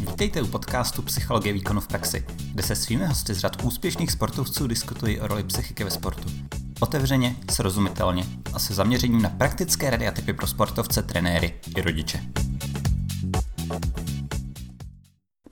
Vítejte u podcastu Psychologie výkonu v praxi, kde se svými hosty z řad úspěšných sportovců diskutují o roli psychiky ve sportu. Otevřeně, srozumitelně a se zaměřením na praktické rady a typy pro sportovce, trenéry i rodiče.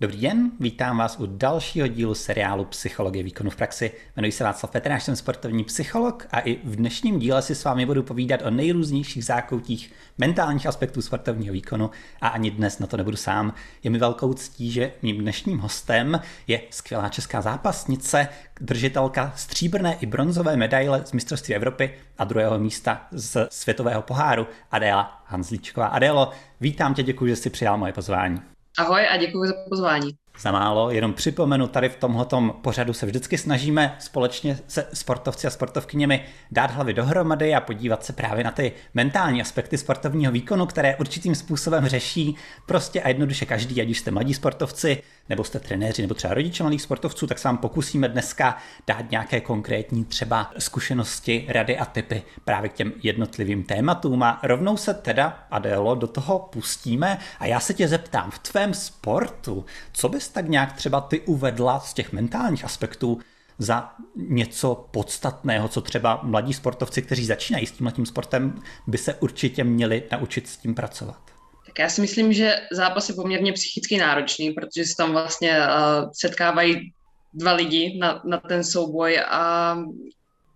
Dobrý den, vítám vás u dalšího dílu seriálu Psychologie výkonu v praxi. Jmenuji se Václav Petráš, jsem sportovní psycholog a i v dnešním díle si s vámi budu povídat o nejrůznějších zákoutích mentálních aspektů sportovního výkonu a ani dnes na to nebudu sám. Je mi velkou ctí, že mým dnešním hostem je skvělá česká zápasnice, držitelka stříbrné i bronzové medaile z mistrovství Evropy a druhého místa z světového poháru Adéla Hanzlíčková. Adélo, vítám tě, děkuji, že jsi přijal moje pozvání. Ahoj a děkuji za pozvání. Za málo, jenom připomenu, tady v tomhletom pořadu se vždycky snažíme společně se sportovci a sportovkyněmi dát hlavy dohromady a podívat se právě na ty mentální aspekty sportovního výkonu, které určitým způsobem řeší prostě a jednoduše každý, ať už jste mladí sportovci, nebo jste trenéři, nebo třeba rodiče malých sportovců, tak se vám pokusíme dneska dát nějaké konkrétní třeba zkušenosti, rady a typy právě k těm jednotlivým tématům. A rovnou se teda, Adélo, do toho pustíme a já se tě zeptám, v tvém sportu, co bys tak nějak třeba ty uvedla z těch mentálních aspektů za něco podstatného, co třeba mladí sportovci, kteří začínají s tímhle tím sportem, by se určitě měli naučit s tím pracovat? Tak já si myslím, že zápas je poměrně psychicky náročný, protože se tam vlastně uh, setkávají dva lidi na, na ten souboj a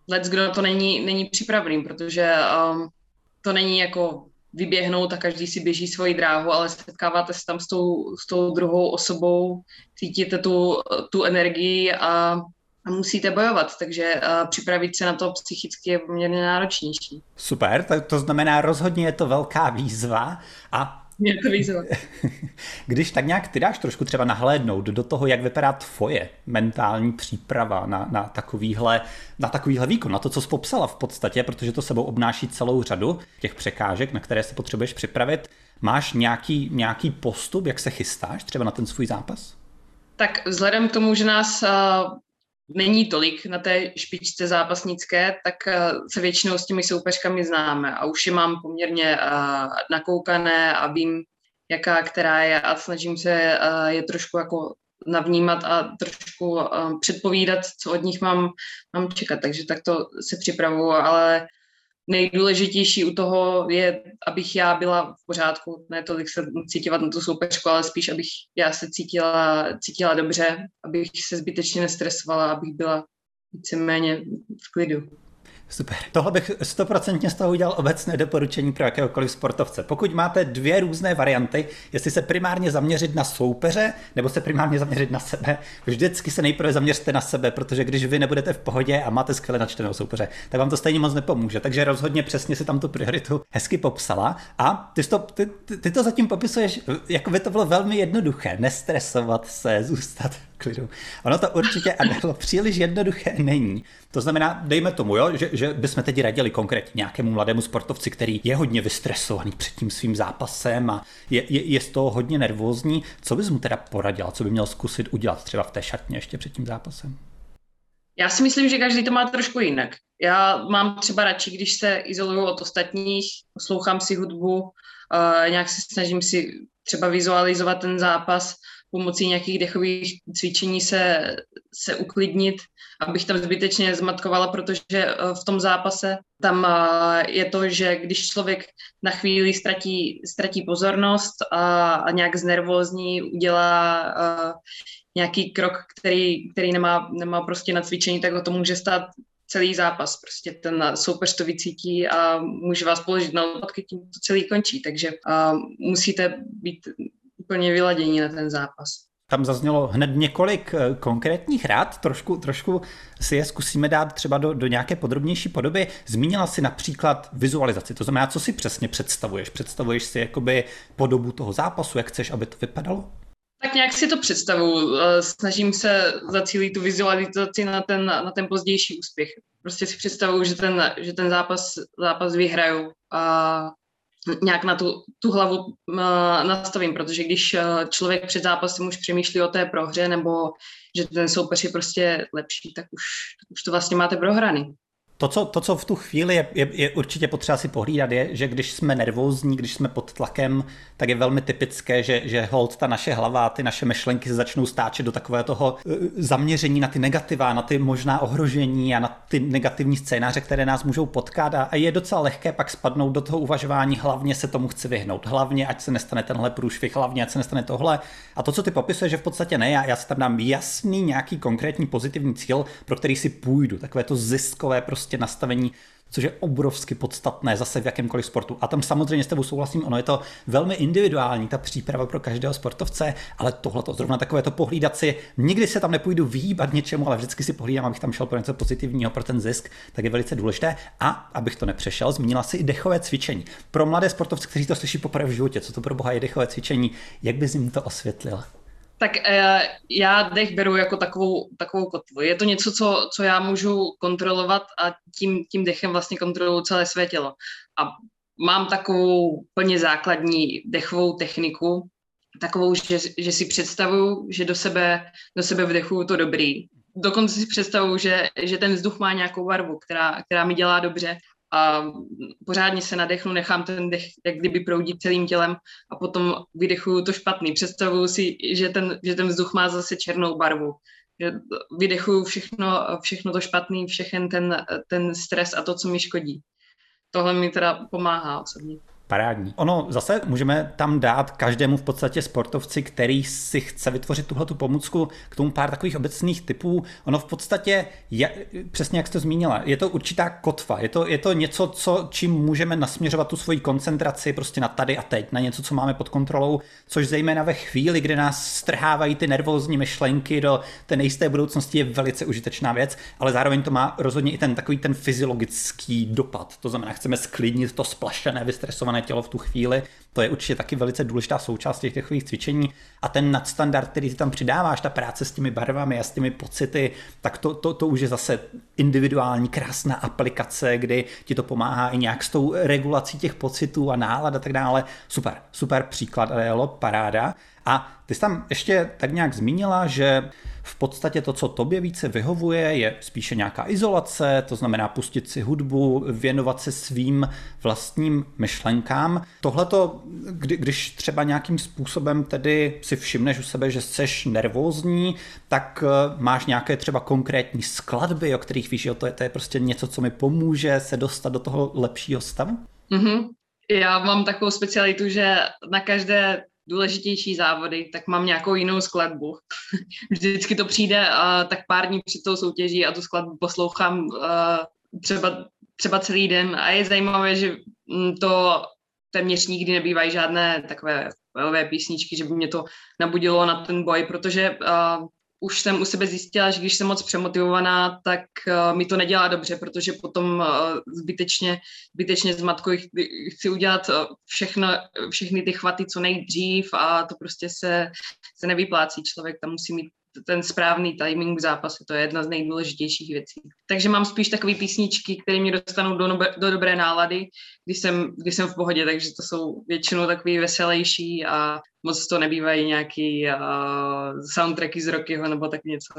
let's kdo to není, není připravený, protože um, to není jako vyběhnout a každý si běží svoji dráhu, ale setkáváte se tam s tou, s tou druhou osobou, cítíte tu, tu energii a, a musíte bojovat, takže připravit se na to psychicky je poměrně náročnější. Super, tak to znamená rozhodně je to velká výzva a mě to výzva. Když tak nějak ty dáš trošku třeba nahlédnout do toho, jak vypadá tvoje mentální příprava na, na, takovýhle, na takovýhle výkon, na to, co jsi popsala v podstatě, protože to sebou obnáší celou řadu těch překážek, na které se potřebuješ připravit. Máš nějaký, nějaký postup, jak se chystáš třeba na ten svůj zápas? Tak vzhledem k tomu, že nás není tolik na té špičce zápasnické, tak uh, se většinou s těmi soupeřkami známe a už je mám poměrně uh, nakoukané a vím, jaká která je a snažím se uh, je trošku jako navnímat a trošku předpovídat, co od nich mám, mám čekat. Takže takto se připravuju, ale nejdůležitější u toho je, abych já byla v pořádku, ne tolik se cítit na tu soupeřku, ale spíš, abych já se cítila, cítila dobře, abych se zbytečně nestresovala, abych byla víceméně v klidu. Super. Tohle bych stoprocentně z toho udělal obecné doporučení pro jakéhokoliv sportovce. Pokud máte dvě různé varianty, jestli se primárně zaměřit na soupeře nebo se primárně zaměřit na sebe, vždycky se nejprve zaměřte na sebe, protože když vy nebudete v pohodě a máte skvěle načteného soupeře, tak vám to stejně moc nepomůže. Takže rozhodně přesně si tam tu prioritu hezky popsala a ty to, ty, ty, to zatím popisuješ, jako by to bylo velmi jednoduché, nestresovat se, zůstat klidu. Ono to určitě Adelo příliš jednoduché není. To znamená, dejme tomu, jo, že, že bychom teď radili konkrétně nějakému mladému sportovci, který je hodně vystresovaný před tím svým zápasem a je, je, je z toho hodně nervózní. Co bys mu teda poradila? Co by měl zkusit udělat třeba v té šatně ještě před tím zápasem? Já si myslím, že každý to má trošku jinak. Já mám třeba radši, když se izoluju od ostatních, poslouchám si hudbu, uh, nějak se snažím si třeba vizualizovat ten zápas, pomocí nějakých dechových cvičení se, se uklidnit, abych tam zbytečně zmatkovala, protože eh, v tom zápase tam eh, je to, že když člověk na chvíli ztratí, ztratí pozornost a, a nějak znervózní, udělá uh, nějaký krok, který, který nemá, nemá prostě na cvičení, tak ho to může stát celý zápas. Prostě ten soupeř to vycítí a může vás položit na lopatky, tím to celý končí. Takže musíte být úplně vyladění na ten zápas. Tam zaznělo hned několik eh, konkrétních rád, trošku, trošku si je zkusíme dát třeba do, do nějaké podrobnější podoby. Zmínila si například vizualizaci, to znamená, co si přesně představuješ? Představuješ si jakoby podobu toho zápasu, jak chceš, aby to vypadalo? Tak nějak si to představu. Eh, snažím se zacílit tu vizualizaci na ten, na ten pozdější úspěch. Prostě si představuju, že ten, že ten zápas, zápas vyhraju a nějak na tu, tu hlavu uh, nastavím, protože když uh, člověk před zápasem už přemýšlí o té prohře nebo že ten soupeř je prostě lepší, tak už, už to vlastně máte prohraný. To co, to, co v tu chvíli je, je, je určitě potřeba si pohlídat, je, že když jsme nervózní, když jsme pod tlakem, tak je velmi typické, že, že hold ta naše hlava, ty naše myšlenky se začnou stáčet do takového toho uh, zaměření na ty negativa, na ty možná ohrožení a na ty negativní scénáře, které nás můžou potkat. A, a je docela lehké pak spadnout do toho uvažování, hlavně se tomu chci vyhnout, hlavně ať se nestane tenhle průšvih, hlavně ať se nestane tohle. A to, co ty popisuje, že v podstatě ne, já, já si tam dám jasný nějaký konkrétní pozitivní cíl, pro který si půjdu, takové to ziskové prostě nastavení což je obrovsky podstatné zase v jakémkoliv sportu. A tam samozřejmě s tebou souhlasím, ono je to velmi individuální, ta příprava pro každého sportovce, ale tohle to zrovna takové to pohlídat si, nikdy se tam nepůjdu vyhýbat něčemu, ale vždycky si pohlídám, abych tam šel pro něco pozitivního, pro ten zisk, tak je velice důležité. A abych to nepřešel, zmínila si i dechové cvičení. Pro mladé sportovce, kteří to slyší poprvé v životě, co to pro boha je dechové cvičení, jak bys jim to osvětlila? Tak uh, já dech beru jako takovou, takovou kotvu. Je to něco, co, co já můžu kontrolovat a tím, tím dechem vlastně kontroluji celé své tělo. A mám takovou plně základní dechovou techniku, takovou, že, že si představuju, že do sebe, do sebe vdechuju to dobrý. Dokonce si představuju, že, že ten vzduch má nějakou barvu, která, která mi dělá dobře a pořádně se nadechnu, nechám ten dech jak kdyby proudit celým tělem a potom vydechuju to špatný. Představuju si, že ten, že ten vzduch má zase černou barvu. Že vydechuju všechno, všechno to špatný, všechen ten, ten stres a to, co mi škodí. Tohle mi teda pomáhá osobně. Parádní. Ono zase můžeme tam dát každému v podstatě sportovci, který si chce vytvořit tuhle tu pomůcku, k tomu pár takových obecných typů. Ono v podstatě, je, přesně jak jste zmínila, je to určitá kotva, je to, je to něco, co, čím můžeme nasměřovat tu svoji koncentraci prostě na tady a teď, na něco, co máme pod kontrolou, což zejména ve chvíli, kdy nás strhávají ty nervózní myšlenky do té nejisté budoucnosti, je velice užitečná věc, ale zároveň to má rozhodně i ten takový ten fyziologický dopad. To znamená, chceme sklidnit to splašené, vystresované tělo v tu chvíli. To je určitě taky velice důležitá součást těch takových cvičení. A ten nadstandard, který ty tam přidáváš, ta práce s těmi barvami a s těmi pocity, tak to, to, to už je zase individuální, krásná aplikace, kdy ti to pomáhá i nějak s tou regulací těch pocitů a nálad a tak dále. Super, super příklad, Adelo, paráda. A ty jsi tam ještě tak nějak zmínila, že v podstatě to, co tobě více vyhovuje, je spíše nějaká izolace, to znamená pustit si hudbu, věnovat se svým vlastním myšlenkám. Tohle to, kdy, když třeba nějakým způsobem tedy si všimneš u sebe, že jsi nervózní, tak eh, máš nějaké třeba konkrétní skladby, o kterých víš, že to je, to je prostě něco, co mi pomůže se dostat do toho lepšího stavu? Mm-hmm. Já mám takovou specialitu, že na každé důležitější závody, tak mám nějakou jinou skladbu. Vždycky to přijde uh, tak pár dní před tou soutěží a tu skladbu poslouchám uh, třeba, třeba celý den a je zajímavé, že mm, to téměř nikdy nebývají žádné takové velké písničky, že by mě to nabudilo na ten boj, protože uh, už jsem u sebe zjistila, že když jsem moc přemotivovaná, tak uh, mi to nedělá dobře, protože potom uh, zbytečně, zbytečně z matkou chci udělat všechno, všechny ty chvaty co nejdřív a to prostě se, se nevyplácí. Člověk tam musí mít ten správný timing v zápase, to je jedna z nejdůležitějších věcí. Takže mám spíš takové písničky, které mě dostanou do, nobe, do dobré nálady, když jsem, když jsem v pohodě, takže to jsou většinou takové veselější a moc to nebývají nějaký uh, soundtracky z Rockyho nebo tak něco.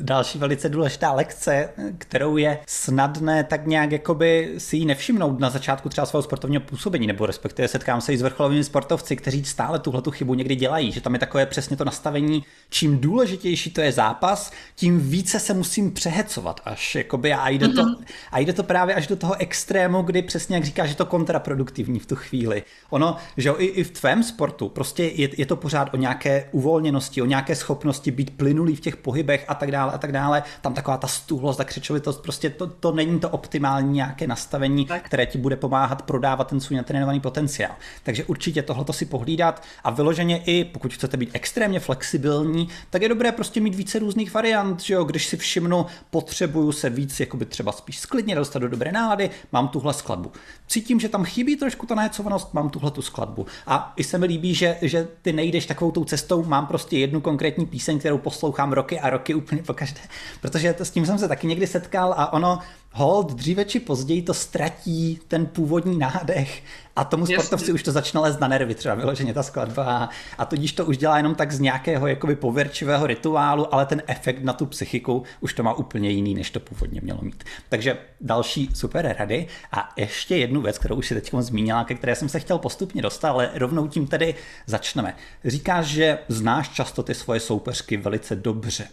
Další velice důležitá lekce, kterou je snadné tak nějak jakoby si ji nevšimnout na začátku třeba svého sportovního působení, nebo respektive setkám se i s vrcholovými sportovci, kteří stále tuhle tu chybu někdy dělají, že tam je takové přesně to nastavení, čím důležitější to je zápas, tím více se musím přehecovat až jakoby a jde to, mm-hmm. a jde to právě až do toho extrému, kdy přesně jak říkáš, že to kontraproduktivní v tu chvíli. Ono, že jo, i, i v tvém sportu prostě je, je to pořád o nějaké uvolněnosti, o nějaké schopnosti být plynulý v těch pohybech a tak dále a tak dále. Tam taková ta stuhlost, ta křičovitost, prostě to, to není to optimální nějaké nastavení, tak. které ti bude pomáhat prodávat ten svůj natrénovaný potenciál. Takže určitě tohle si pohlídat a vyloženě i, pokud chcete být extrémně flexibilní, tak je dobré prostě mít více různých variant, že jo, když si všimnu, potřebuju se víc, jakoby třeba spíš sklidně dostat do dobré nálady, mám tuhle skladbu. Cítím, že tam chybí trošku ta nahecovanost, mám tuhle tu skladbu. A i se mi líbí, že, že ty nejdeš takovou tou cestou, mám prostě jednu konkrétní píseň, kterou poslouchám roky a roky úplně pokaždé, protože to, s tím jsem se taky někdy setkal a ono hold, dříve či později to ztratí ten původní nádech a tomu sportovci Jasně. už to začne lézt na nervy, třeba vyloženě ta skladba a tudíž to už dělá jenom tak z nějakého jakoby pověrčivého rituálu, ale ten efekt na tu psychiku už to má úplně jiný, než to původně mělo mít. Takže další super rady a ještě jednu věc, kterou už si teď zmínila, ke které jsem se chtěl postupně dostat, ale rovnou tím tedy začneme. Říkáš, že znáš často ty svoje soupeřky velice dobře.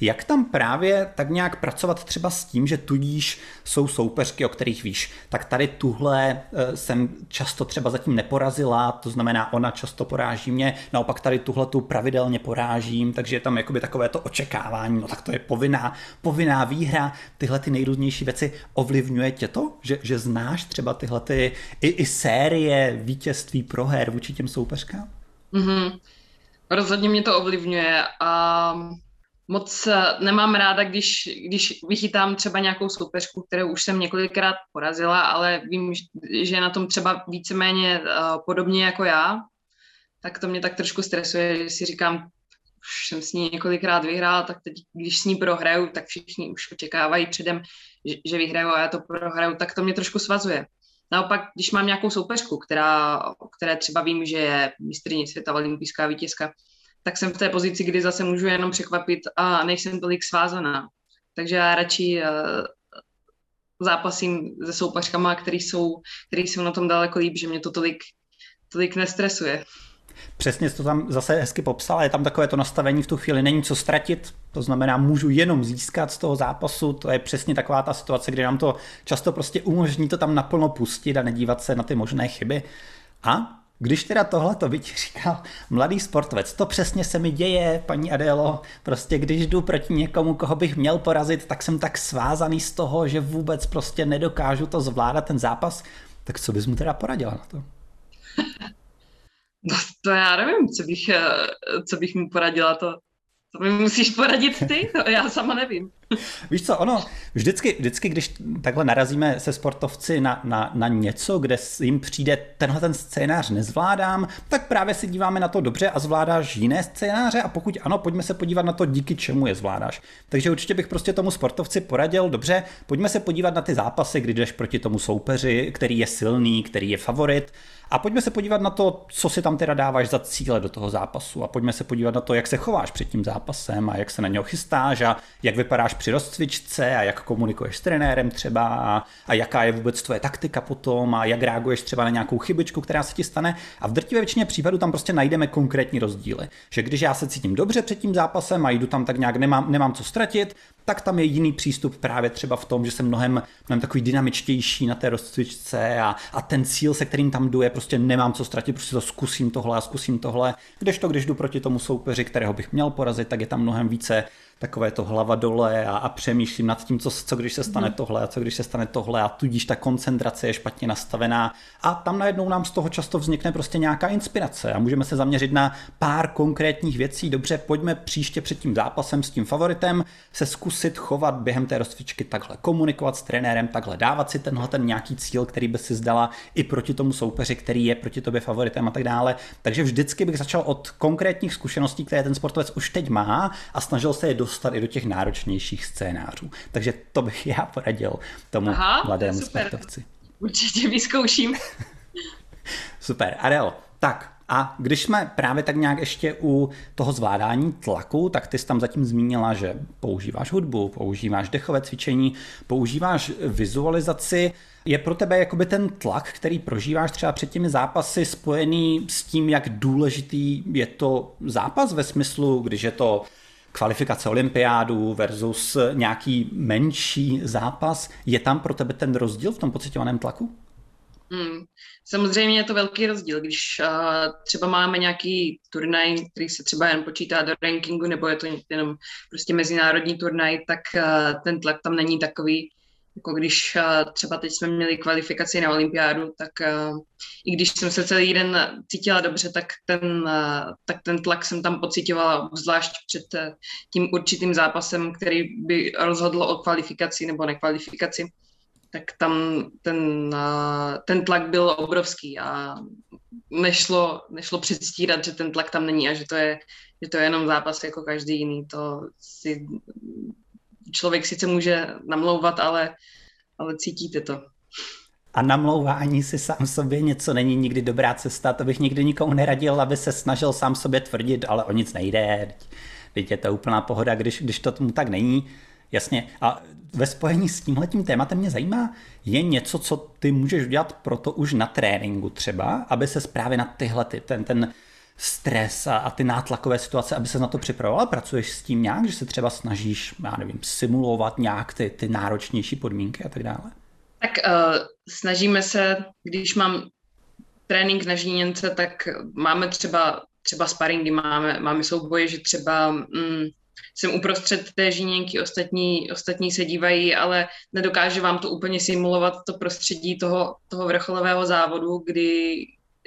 Jak tam právě tak nějak pracovat třeba s tím, že tudíž jsou soupeřky, o kterých víš, tak tady tuhle eh, jsem často třeba zatím neporazila, to znamená ona často poráží mě, naopak tady tuhle tu pravidelně porážím, takže je tam jakoby takové to očekávání, no tak to je povinná, povinná výhra, tyhle ty nejrůznější věci, ovlivňuje tě to, že, že znáš třeba tyhle ty i, i série vítězství proher vůči těm soupeřkám? Mm-hmm. Rozhodně mě to ovlivňuje a moc eh, nemám ráda, když, když vychytám třeba nějakou soupeřku, kterou už jsem několikrát porazila, ale vím, že je na tom třeba víceméně uh, podobně jako já, tak to mě tak trošku stresuje, že si říkám, už jsem s ní několikrát vyhrál, tak teď, když s ní prohraju, tak všichni už očekávají předem, že, že vyhraju a já to prohraju, tak to mě trošku svazuje. Naopak, když mám nějakou soupeřku, která, které třeba vím, že je mistrně světa, olympijská vítězka, tak jsem v té pozici, kdy zase můžu jenom překvapit a nejsem tolik svázaná. Takže já radši uh, zápasím se soupařkama, který jsou, který jsou na tom daleko líp, že mě to tolik, tolik nestresuje. Přesně to tam zase hezky popsala, je tam takové to nastavení v tu chvíli, není co ztratit, to znamená, můžu jenom získat z toho zápasu, to je přesně taková ta situace, kdy nám to často prostě umožní to tam naplno pustit a nedívat se na ty možné chyby. A když teda tohle to by ti říkal mladý sportovec, to přesně se mi děje, paní Adélo, prostě když jdu proti někomu, koho bych měl porazit, tak jsem tak svázaný z toho, že vůbec prostě nedokážu to zvládat ten zápas, tak co bys mu teda poradila na to? No, to já nevím, co bych, eh, co bych mu poradila, to, to mi musíš poradit ty, to já sama nevím. Víš co, ono, vždycky, vždycky, když takhle narazíme se sportovci na, na, na něco, kde jim přijde tenhle ten scénář nezvládám, tak právě si díváme na to dobře a zvládáš jiné scénáře a pokud ano, pojďme se podívat na to, díky čemu je zvládáš. Takže určitě bych prostě tomu sportovci poradil, dobře, pojďme se podívat na ty zápasy, kdy jdeš proti tomu soupeři, který je silný, který je favorit, a pojďme se podívat na to, co si tam teda dáváš za cíle do toho zápasu a pojďme se podívat na to, jak se chováš před tím zápasem a jak se na něho chystáš a jak vypadáš při rozcvičce a jak komunikuješ s trenérem třeba a, a jaká je vůbec tvoje taktika potom a jak reaguješ třeba na nějakou chybičku, která se ti stane. A v drtivé většině případů tam prostě najdeme konkrétní rozdíly. Že když já se cítím dobře před tím zápasem a jdu tam tak nějak, nemám, nemám co ztratit, tak tam je jiný přístup právě třeba v tom, že jsem mnohem, mnohem takový dynamičtější na té rozcvičce a, a ten cíl, se kterým tam jdu, je prostě nemám co ztratit, prostě to zkusím tohle a zkusím tohle. Když to, když jdu proti tomu soupeři, kterého bych měl porazit, tak je tam mnohem více takové to hlava dole a, a přemýšlím nad tím, co, co když se stane mm. tohle a co když se stane tohle a tudíž ta koncentrace je špatně nastavená a tam najednou nám z toho často vznikne prostě nějaká inspirace a můžeme se zaměřit na pár konkrétních věcí. Dobře, pojďme příště před tím zápasem s tím favoritem se zkusit chovat během té rozcvičky takhle, komunikovat s trenérem, takhle dávat si tenhle ten nějaký cíl, který by si zdala i proti tomu soupeři, který je proti tobě favoritem a tak dále. Takže vždycky bych začal od konkrétních zkušeností, které ten sportovec už teď má a snažil se je dostat i do těch náročnějších scénářů. Takže to bych já poradil tomu Aha, mladému super. sportovci. Určitě vyzkouším. super. Adel, tak a když jsme právě tak nějak ještě u toho zvládání tlaku, tak ty jsi tam zatím zmínila, že používáš hudbu, používáš dechové cvičení, používáš vizualizaci. Je pro tebe jakoby ten tlak, který prožíváš třeba před těmi zápasy, spojený s tím, jak důležitý je to zápas ve smyslu, když je to kvalifikace olympiádu versus nějaký menší zápas. Je tam pro tebe ten rozdíl v tom pocitovaném tlaku? Hmm. Samozřejmě je to velký rozdíl, když uh, třeba máme nějaký turnaj, který se třeba jen počítá do rankingu, nebo je to jenom prostě mezinárodní turnaj, tak uh, ten tlak tam není takový, jako když uh, třeba teď jsme měli kvalifikaci na olympiádu, tak uh, i když jsem se celý den cítila dobře, tak ten, uh, tak ten tlak jsem tam pocitovala, zvlášť před tím určitým zápasem, který by rozhodl o kvalifikaci nebo nekvalifikaci. tak tam ten, ten tlak byl obrovský a nešlo, nešlo předstírat, že ten tlak tam není a že to je, že to je jenom zápas jako každý jiný. To si člověk sice může namlouvat, ale, ale cítíte to. A namlouvání si sám sobě něco není nikdy dobrá cesta, to bych nikdy nikomu neradil, aby se snažil sám sobě tvrdit, ale o nic nejde. Teď je to úplná pohoda, když, když to tomu tak není. Jasně. A ve spojení s tímhletím tématem mě zajímá, je něco, co ty můžeš udělat proto už na tréninku třeba, aby se právě na tyhle, ty, ten, ten stres a, a ty nátlakové situace, aby se na to připravoval? Pracuješ s tím nějak, že se třeba snažíš, já nevím, simulovat nějak ty, ty náročnější podmínky a tak dále? Tak uh, snažíme se, když mám trénink na žíněnce, tak máme třeba, třeba sparingy, máme, máme souboje, že třeba mm, jsem uprostřed té žíněnky, ostatní, ostatní se dívají, ale nedokáže vám to úplně simulovat to prostředí toho, toho vrcholového závodu, kdy,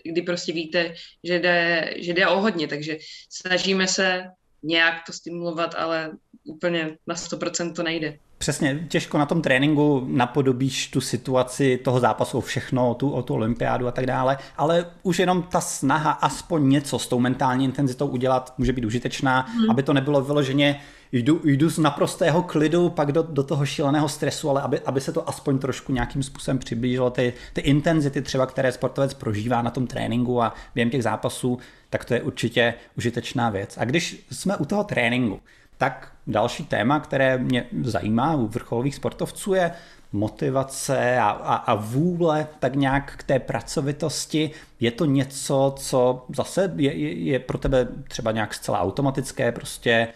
kdy prostě víte, že jde, že jde o hodně, takže snažíme se nějak to stimulovat, ale úplně na 100% to nejde. Přesně, těžko na tom tréninku napodobíš tu situaci toho zápasu, všechno, tu, o tu olympiádu a tak dále, ale už jenom ta snaha aspoň něco s tou mentální intenzitou udělat může být užitečná, hmm. aby to nebylo vyloženě jdu, jdu z naprostého klidu pak do, do toho šíleného stresu, ale aby, aby se to aspoň trošku nějakým způsobem přiblížilo, ty, ty intenzity třeba, které sportovec prožívá na tom tréninku a během těch zápasů, tak to je určitě užitečná věc. A když jsme u toho tréninku, tak další téma, které mě zajímá u vrcholových sportovců je motivace a, a, a vůle tak nějak k té pracovitosti. Je to něco, co zase je, je, je pro tebe třeba nějak zcela automatické, prostě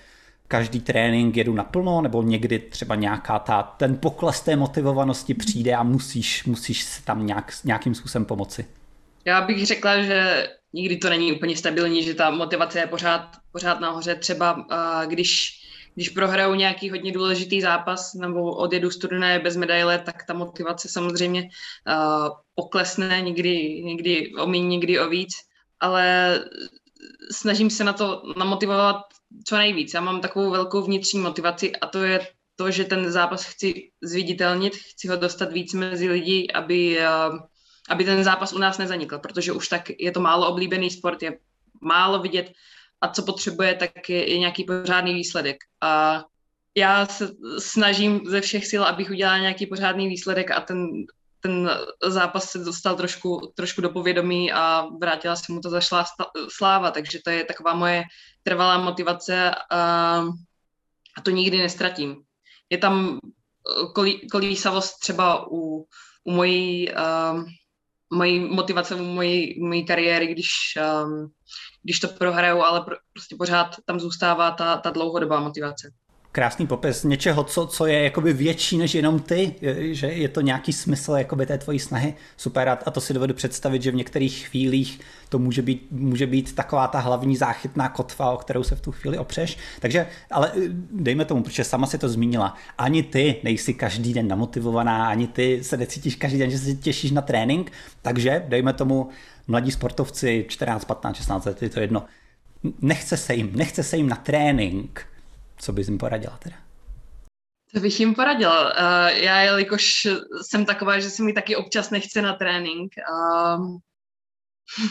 každý trénink jedu naplno, nebo někdy třeba nějaká ta, ten pokles té motivovanosti přijde a musíš, musíš si tam nějak, nějakým způsobem pomoci? Já bych řekla, že nikdy to není úplně stabilní, že ta motivace je pořád, pořád nahoře. Třeba když, když prohraju nějaký hodně důležitý zápas nebo odjedu z bez medaile, tak ta motivace samozřejmě poklesne, někdy, někdy o méně, někdy o víc, ale snažím se na to namotivovat co nejvíc. Já mám takovou velkou vnitřní motivaci a to je to, že ten zápas chci zviditelnit, chci ho dostat víc mezi lidi, aby, eh, aby ten zápas u nás nezanikl, protože už tak je to málo oblíbený sport, je málo vidět a co potřebuje, tak je, je nějaký pořádný výsledek. A já se snažím ze všech sil, abych udělala nějaký pořádný výsledek a ten, ten zápas se dostal trošku, trošku do povědomí a vrátila se mu to zašla sláva, takže to je taková moje trvalá motivace a, a to nikdy nestratím. Je tam eh, kolí, kolísavost třeba u, u mojí, uh, mojí motivace, u mojí, mojí kariéry, když, um, když to prohraju, ale pro, prostě pořád tam zůstává ta, ta dlouhodobá motivace krásný popis něčeho, co, co je jakoby větší než jenom ty, že je to nějaký smysl jakoby té tvojí snahy. Super a to si dovedu představit, že v některých chvílích to může být, může být taková ta hlavní záchytná kotva, o kterou se v tu chvíli opřeš. Takže, ale eh, dejme tomu, protože sama si to zmínila, ani ty nejsi každý den namotivovaná, ani ty se necítíš každý den, že se těšíš na trénink, takže dejme tomu mladí sportovci 14, 15, 16 let, je to jedno, nechce se jim, nechce se jim na trénink, co bys jim poradila teda? Co bych jim poradila? Uh, já, jelikož jsem taková, že se mi taky občas nechce na trénink. Uh,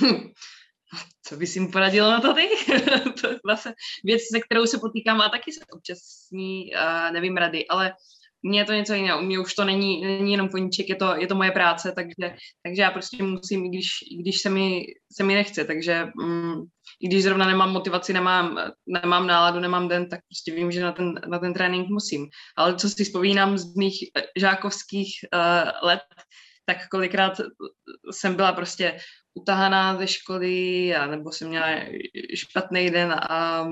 co bys jim poradila na to ty? to je zase věc, se kterou se potýkám a taky se občas s ní uh, nevím rady, ale mně je to něco jiného. U mě už to není, není jenom koníček, je to, je to moje práce, takže, takže já prostě musím, i když, když se, mi, se mi nechce, takže mm, i když zrovna nemám motivaci, nemám, nemám náladu, nemám den, tak prostě vím, že na ten, na ten trénink musím. Ale co si vzpomínám z mých eh, žákovských uh, let, tak kolikrát jsem byla prostě utahaná ze školy, a nebo jsem měla špatný den a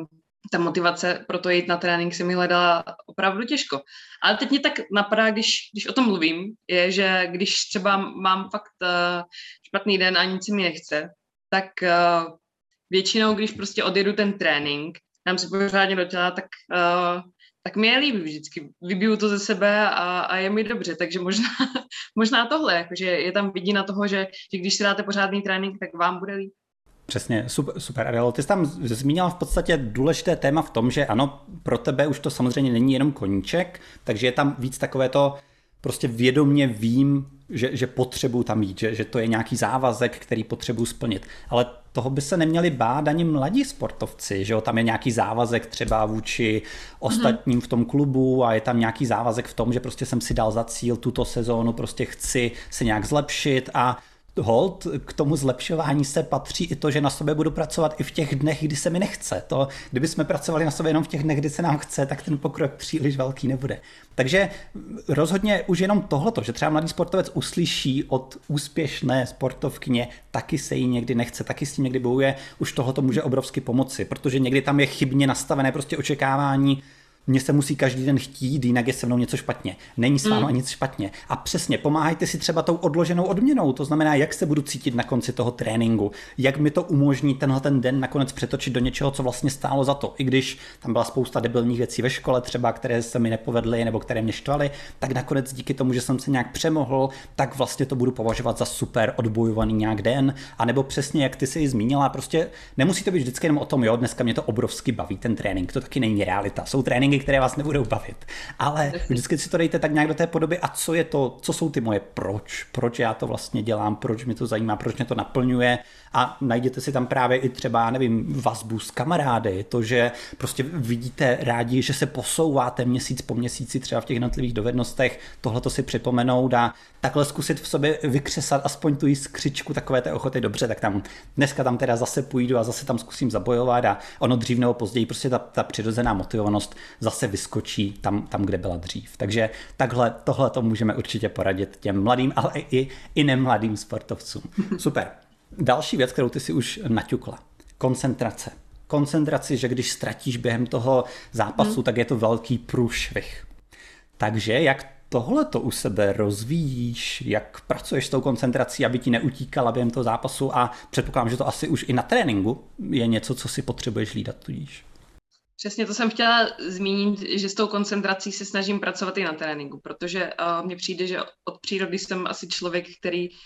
ta motivace pro to jít na trénink se mi hledala opravdu těžko. Ale teď mě tak napadá, když, když o tom mluvím, je, že když třeba mám fakt uh, špatný den a nic mi nechce, tak uh, většinou, když prostě odjedu ten trénink, dám si pořádně do těla, tak, uh, tak mi je líbí vždycky. Vybiju to ze sebe a, a je mi dobře, takže možná, možná tohle, jakože je tam vidina toho, že, že když si dáte pořádný trénink, tak vám bude líp. Přesně, super, super Adelo. Ty jsi tam zmínila v podstatě důležité téma v tom, že ano, pro tebe už to samozřejmě není jenom koníček, takže je tam víc takové to prostě vědomně vím, že, že potřebuju tam jít, že, že to je nějaký závazek, který potřebuju splnit. Ale toho by se neměli bát ani mladí sportovci, že jo, tam je nějaký závazek třeba vůči ostatním v tom klubu a je tam nějaký závazek v tom, že prostě jsem si dal za cíl tuto sezónu, prostě chci se nějak zlepšit a hold, k tomu zlepšování se patří i to, že na sobě budu pracovat i v těch dnech, kdy se mi nechce. To, kdyby jsme pracovali na sobě jenom v těch dnech, kdy se nám chce, tak ten pokrok příliš velký nebude. Takže rozhodně už jenom tohleto, že třeba mladý sportovec uslyší od úspěšné sportovkyně, taky se jí někdy nechce, taky s tím někdy bojuje, už tohoto může obrovsky pomoci, protože někdy tam je chybně nastavené prostě očekávání, mně se musí každý den chtít, jinak je se mnou něco špatně. Není s vámi mm. nic špatně. A přesně, pomáhajte si třeba tou odloženou odměnou, to znamená, jak se budu cítit na konci toho tréninku, jak mi to umožní tenhle ten den nakonec přetočit do něčeho, co vlastně stálo za to. I když tam byla spousta debilních věcí ve škole, třeba které se mi nepovedly nebo které mě štvaly, tak nakonec díky tomu, že jsem se nějak přemohl, tak vlastně to budu považovat za super odbojovaný nějak den. A nebo přesně, jak ty si zmínila, prostě nemusí to být vždycky jenom o tom, jo, dneska mě to obrovsky baví, ten trénink, to taky není realita. Jsou tréninky, které vás nebudou bavit. Ale vždycky si to dejte tak nějak do té podoby a co je to, co jsou ty moje proč, proč já to vlastně dělám, proč mě to zajímá, proč mě to naplňuje? A najděte si tam právě i třeba, nevím, vazbu s kamarády, to, že prostě vidíte rádi, že se posouváte měsíc po měsíci třeba v těch jednotlivých dovednostech, tohle to si připomenout a takhle zkusit v sobě vykřesat aspoň tu skřičku takové té ochoty, dobře, tak tam dneska tam teda zase půjdu a zase tam zkusím zabojovat a ono dřív nebo později prostě ta, ta přirozená motivovanost zase vyskočí tam, tam, kde byla dřív. Takže takhle, tohle to můžeme určitě poradit těm mladým, ale i, i nemladým sportovcům. Super. Další věc, kterou ty si už naťukla. Koncentrace. Koncentraci, že když ztratíš během toho zápasu, hmm. tak je to velký průšvih. Takže jak tohle to u sebe rozvíjíš, jak pracuješ s tou koncentrací, aby ti neutíkala během toho zápasu a předpokládám, že to asi už i na tréninku je něco, co si potřebuješ hlídat tudíž. Přesně to jsem chtěla zmínit, že s tou koncentrací se snažím pracovat i na tréninku, protože uh, mně přijde, že od přírody jsem asi člověk, který uh,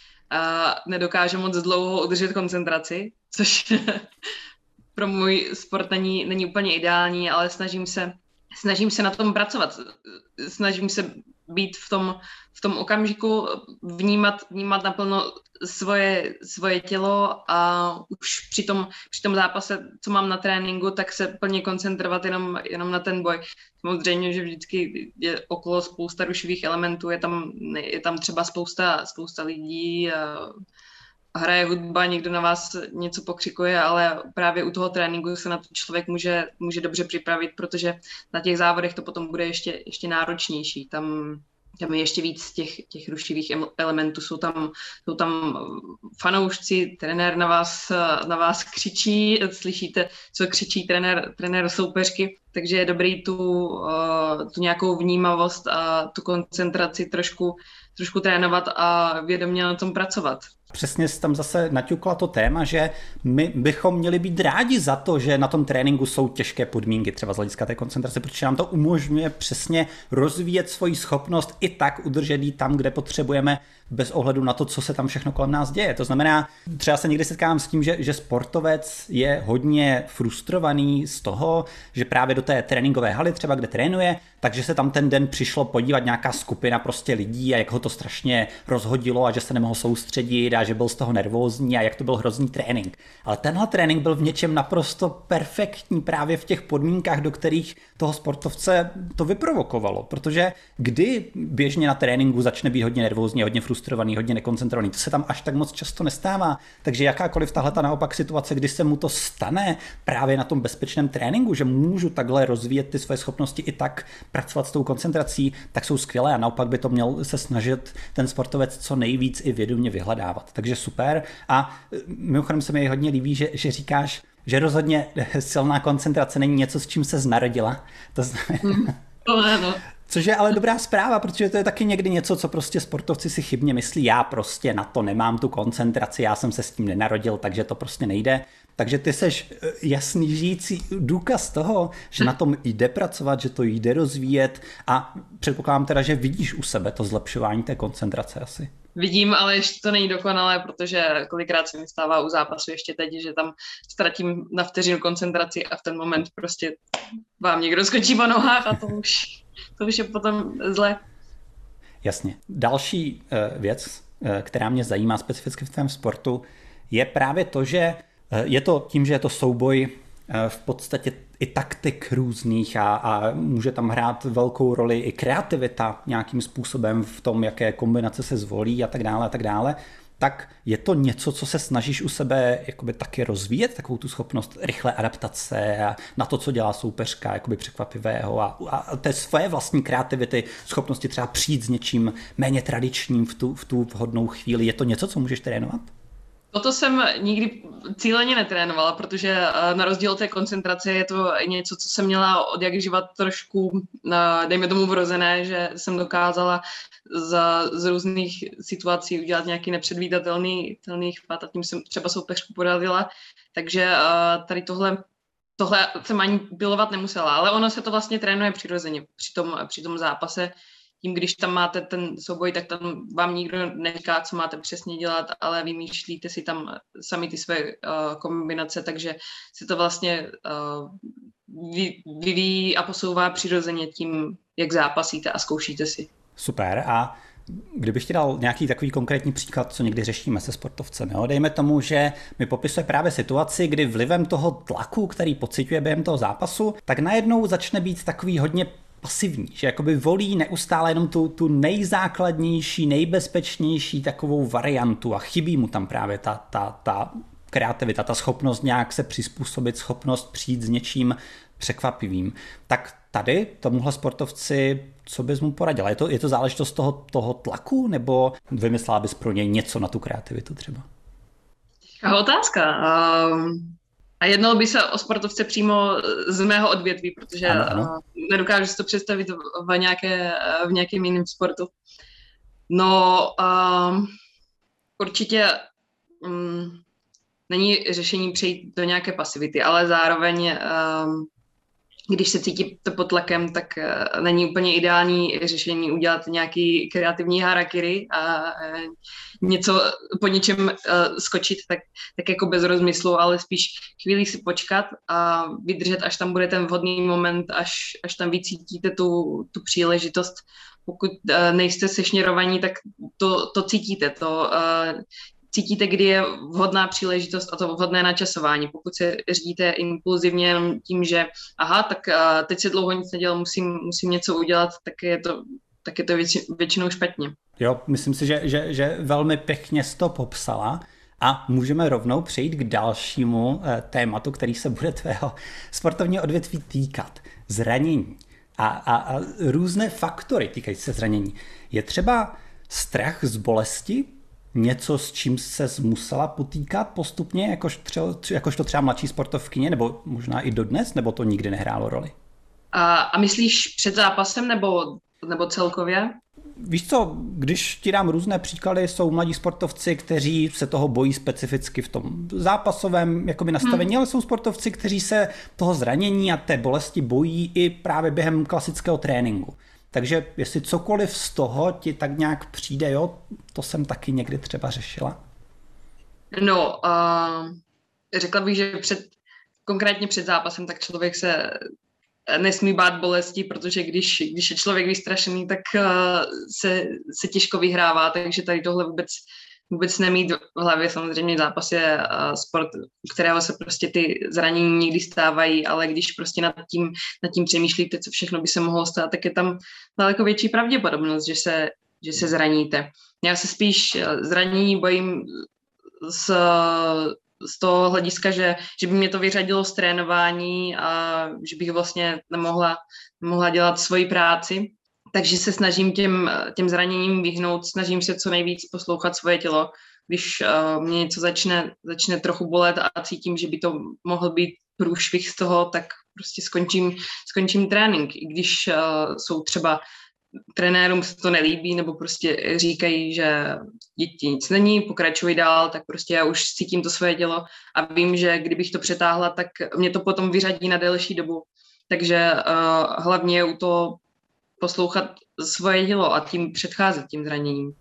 nedokáže moc dlouho udržet koncentraci, což pro můj sport není, není úplně ideální, ale snažím se, snažím se na tom pracovat. Snažím se být v tom, v tom okamžiku, vnímat, vnímat naplno svoje, svoje tělo a už při tom, při tom zápase, co mám na tréninku, tak se plně koncentrovat jenom, jenom na ten boj. Samozřejmě, že vždycky je okolo spousta rušivých elementů, je tam, je tam třeba spousta, spousta lidí, hraje hudba, někdo na vás něco pokřikuje, ale právě u toho tréninku se na to člověk může, může dobře připravit, protože na těch závodech to potom bude ještě, ještě náročnější. Tam tam je ještě víc těch, těch rušivých elementů. Jsou tam, jsou tam fanoušci, trenér na vás, na vás křičí, slyšíte, co křičí trenér, trenér soupeřky, takže je dobrý tu, uh, tu nějakou vnímavost a tu koncentraci trošku, trošku trénovat a vědomě na tom pracovat. Přesně tam zase naťukla to téma, že my bychom měli být rádi za to, že na tom tréninku jsou těžké podmínky, třeba z hlediska té koncentrace, protože nám to umožňuje přesně rozvíjet svoji schopnost i tak udržet ji tam, kde potřebujeme, bez ohledu na to, co se tam všechno kolem nás děje. To znamená, třeba se někdy setkávám s tím, že, že sportovec je hodně frustrovaný z toho, že právě do té tréninkové haly, třeba kde trénuje, takže se tam ten den přišlo podívat nějaká skupina prostě lidí a jak ho to strašně rozhodilo a že se nemohl soustředit a že byl z toho nervózní a jak to byl hrozný trénink. Ale tenhle trénink byl v něčem naprosto perfektní právě v těch podmínkách, do kterých toho sportovce to vyprovokovalo. Protože kdy běžně na tréninku začne být hodně nervózní, hodně frustrovaný, hodně nekoncentrovaný, to se tam až tak moc často nestává. Takže jakákoliv tahle ta naopak situace, kdy se mu to stane právě na tom bezpečném tréninku, že můžu takhle rozvíjet ty své schopnosti i tak pracovat s tou koncentrací, tak jsou skvělé a naopak by to měl se snažit ten sportovec co nejvíc i vědomě vyhledávat. Takže super. A e, mimochodem se mi hodně líbí, že, že říkáš, že rozhodně silná koncentrace není něco, s čím se znarodila. To znamená... Mm, Což je ale dobrá zpráva, protože to je taky někdy něco, co prostě sportovci si chybně myslí. Já prostě na to nemám tu koncentraci, já jsem se s tím nenarodil, takže to prostě nejde. Takže ty seš eh, jasný žijící důkaz toho, že na tom jde pracovat, že to jde rozvíjet a předpokládám teda, že vidíš u sebe to zlepšování té koncentrace asi. Vidím, ale ještě to není dokonalé, protože kolikrát se mi stává u zápasu ještě teď, že tam ztratím na vteřinu koncentraci a v ten moment prostě vám někdo skočí po nohách a to už, to už je potom zle. Jasně. Další uh, věc, uh, která mě zajímá specificky v tvém sportu, je právě to, že uh, je to tím, že je to souboj v podstatě i taktik různých a, a může tam hrát velkou roli i kreativita nějakým způsobem v tom, jaké kombinace se zvolí a tak dále a tak dále tak je to něco, co se snažíš u sebe jakoby taky rozvíjet, takovou tu schopnost rychlé adaptace a na to, co dělá soupeřka, jakoby překvapivého a, a té své vlastní kreativity, schopnosti třeba přijít s něčím méně tradičním v tu, v tu vhodnou chvíli. Je to něco, co můžeš trénovat? Toto jsem nikdy cíleně netrénovala, protože eh, na rozdíl od té koncentrace je to něco, co jsem měla od jak živat trošku, dejme tomu vrozené, že jsem dokázala za, z různých situací udělat nějaký nepředvídatelný telný chvat a tím jsem třeba soupeřku porazila. Takže eh, tady tohle tohle jsem ani pilovat nemusela, ale ono se to vlastně trénuje přirozeně při tom, při tom zápase tím, když tam máte ten souboj, tak tam vám nikdo neříká, co máte přesně dělat, ale vymýšlíte si tam sami ty své uh, kombinace, takže se to vlastně uh, vy, vyvíjí a posouvá přirozeně tím, jak zápasíte a zkoušíte si. Super. A Kdybych ti dal nějaký takový konkrétní příklad, co někdy řešíme se sportovcem, jo? dejme tomu, že mi popisuje právě situaci, kdy vlivem toho tlaku, který pociťuje během toho zápasu, tak najednou začne být takový hodně pasivní, že jakoby volí neustále jenom tu, tu nejzákladnější, nejbezpečnější takovou variantu a chybí mu tam právě ta, ta, ta kreativita, ta schopnost nějak se přizpůsobit, schopnost přijít s něčím překvapivým. Tak tady tomuhle sportovci, co bys mu poradila? Je to, je to záležitost toho, toho tlaku, nebo vymyslela bys pro něj něco na tu kreativitu třeba? Otázka. Um, a jednalo by se o sportovce přímo z mého odvětví, protože ano, ano. nedokážu si to představit v, nějaké, v nějakém jiném sportu. No, um, určitě um, není řešení přejít do nějaké pasivity, ale zároveň um, když se cítíte pod tlakem, tak uh, není úplně ideální řešení udělat nějaký kreativní harakiri a uh, něco po něčem uh, skočit, tak, tak jako bez rozmyslu, ale spíš chvíli si počkat a vydržet, až tam bude ten vhodný moment, až, až tam vycítíte tu, tu příležitost. Pokud nejste sešněrovaní, tak to, to cítíte, to cítíte, kdy je vhodná příležitost a to vhodné načasování. Pokud se řídíte impulzivně tím, že aha, tak teď se dlouho nic nedělal, musím, musím něco udělat, tak je to, tak je to větši, většinou špatně. Jo, myslím si, že, že, že velmi pěkně jsi to popsala. A můžeme rovnou přejít k dalšímu eh, tématu, který se bude tvého sportovního odvětví týkat. Zranění. A, a, a různé faktory týkající se zranění. Je třeba strach z bolesti, něco, s čím se musela potýkat postupně, jakož, třeba, jakož to třeba mladší sportovkyně, nebo možná i dodnes, nebo to nikdy nehrálo roli? A, a myslíš před zápasem nebo, nebo celkově? Víš co, když ti dám různé příklady, jsou mladí sportovci, kteří se toho bojí specificky v tom zápasovém jakoby nastavení, hmm. ale jsou sportovci, kteří se toho zranění a té bolesti bojí i právě během klasického tréninku. Takže jestli cokoliv z toho ti tak nějak přijde, jo, to jsem taky někdy třeba řešila. No, uh, řekla bych, že před, konkrétně před zápasem, tak člověk se nesmí bát bolesti, protože když, když je člověk vystrašený, tak uh, se, se těžko vyhrává, takže tady tohle vůbec vůbec nemít v hlavě. Samozřejmě zápas je sport, kterého se prostě ty zranění někdy stávají, ale když prostě nad tím, nad tím přemýšlíte, co všechno by se mohlo stát, tak je tam daleko větší pravděpodobnost, že se, že se zraníte. Já se spíš uh, zranění bojím z, z toho hlediska, že, že by mě to vyřadilo z trénování a že bych vlastně nemohla, nemohla dělat svoji práci takže se snažím těm, těm zraněním vyhnout, snažím se co nejvíc poslouchat svoje tělo. Když uh, mě něco začne, začne trochu bolet a cítím, že by to mohl být průšvih z toho, tak prostě skončím, skončím trénink. I když uh, jsou třeba trenérům se to nelíbí, nebo prostě říkají, že děti nic není, pokračuj dál, tak prostě já už cítím to svoje tělo a vím, že kdybych to přetáhla, tak mě to potom vyřadí na delší dobu. Takže uh, hlavně u toho poslouchat svoje tělo a tím předcházet tím zraněním.